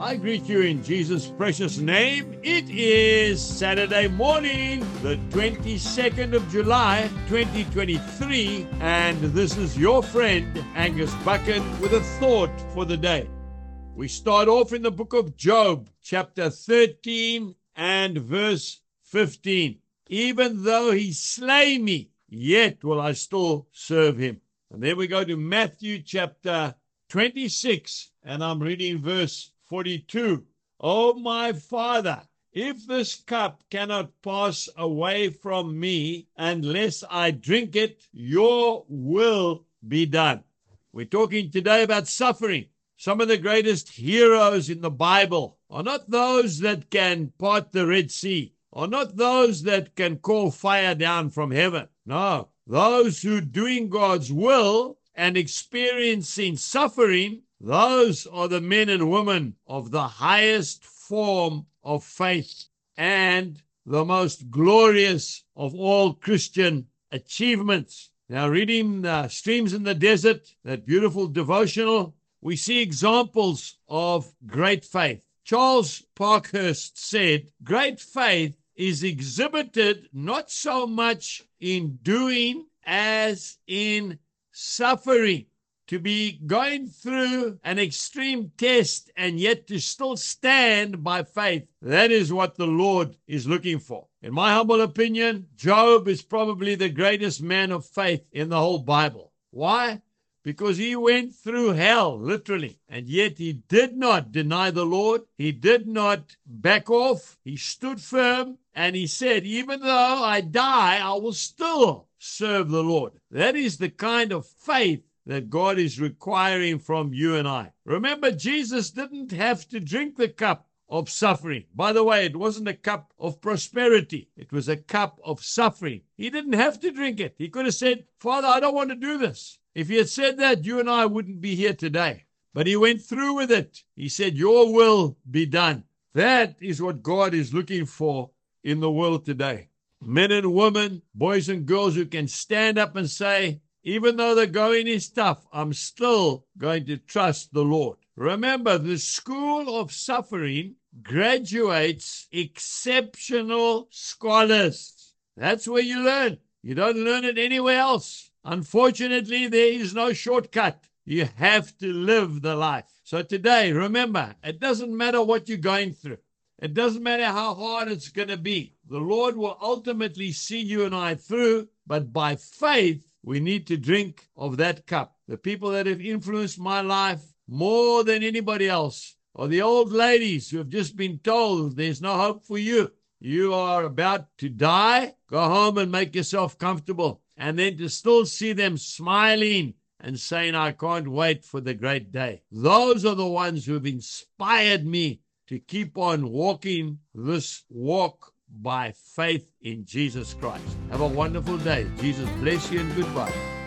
I greet you in Jesus' precious name. It is Saturday morning, the 22nd of July, 2023, and this is your friend Angus Buchan with a thought for the day. We start off in the book of Job, chapter 13 and verse 15. Even though he slay me, yet will I still serve him. And then we go to Matthew chapter 26, and I'm reading verse 42. Oh, my Father, if this cup cannot pass away from me unless I drink it, your will be done. We're talking today about suffering. Some of the greatest heroes in the Bible are not those that can part the Red Sea, are not those that can call fire down from heaven. No, those who doing God's will and experiencing suffering, those are the men and women of the highest form of faith and the most glorious of all Christian achievements. Now, reading uh, Streams in the Desert, that beautiful devotional, we see examples of great faith. Charles Parkhurst said, Great faith is exhibited not so much in doing as in suffering. To be going through an extreme test and yet to still stand by faith. That is what the Lord is looking for. In my humble opinion, Job is probably the greatest man of faith in the whole Bible. Why? Because he went through hell, literally, and yet he did not deny the Lord. He did not back off. He stood firm and he said, Even though I die, I will still serve the Lord. That is the kind of faith that God is requiring from you and I. Remember, Jesus didn't have to drink the cup of suffering. By the way, it wasn't a cup of prosperity, it was a cup of suffering. He didn't have to drink it. He could have said, Father, I don't want to do this. If he had said that, you and I wouldn't be here today. But he went through with it. He said, Your will be done. That is what God is looking for in the world today. Men and women, boys and girls who can stand up and say, even though the going is tough, I'm still going to trust the Lord. Remember, the school of suffering graduates exceptional scholars. That's where you learn. You don't learn it anywhere else. Unfortunately, there is no shortcut. You have to live the life. So today, remember, it doesn't matter what you're going through. It doesn't matter how hard it's going to be. The Lord will ultimately see you and I through, but by faith, we need to drink of that cup. The people that have influenced my life more than anybody else are the old ladies who have just been told there's no hope for you. You are about to die. Go home and make yourself comfortable. And then to still see them smiling and saying, I can't wait for the great day. Those are the ones who have inspired me to keep on walking this walk by faith in Jesus Christ. Have a wonderful day. Jesus bless you and goodbye.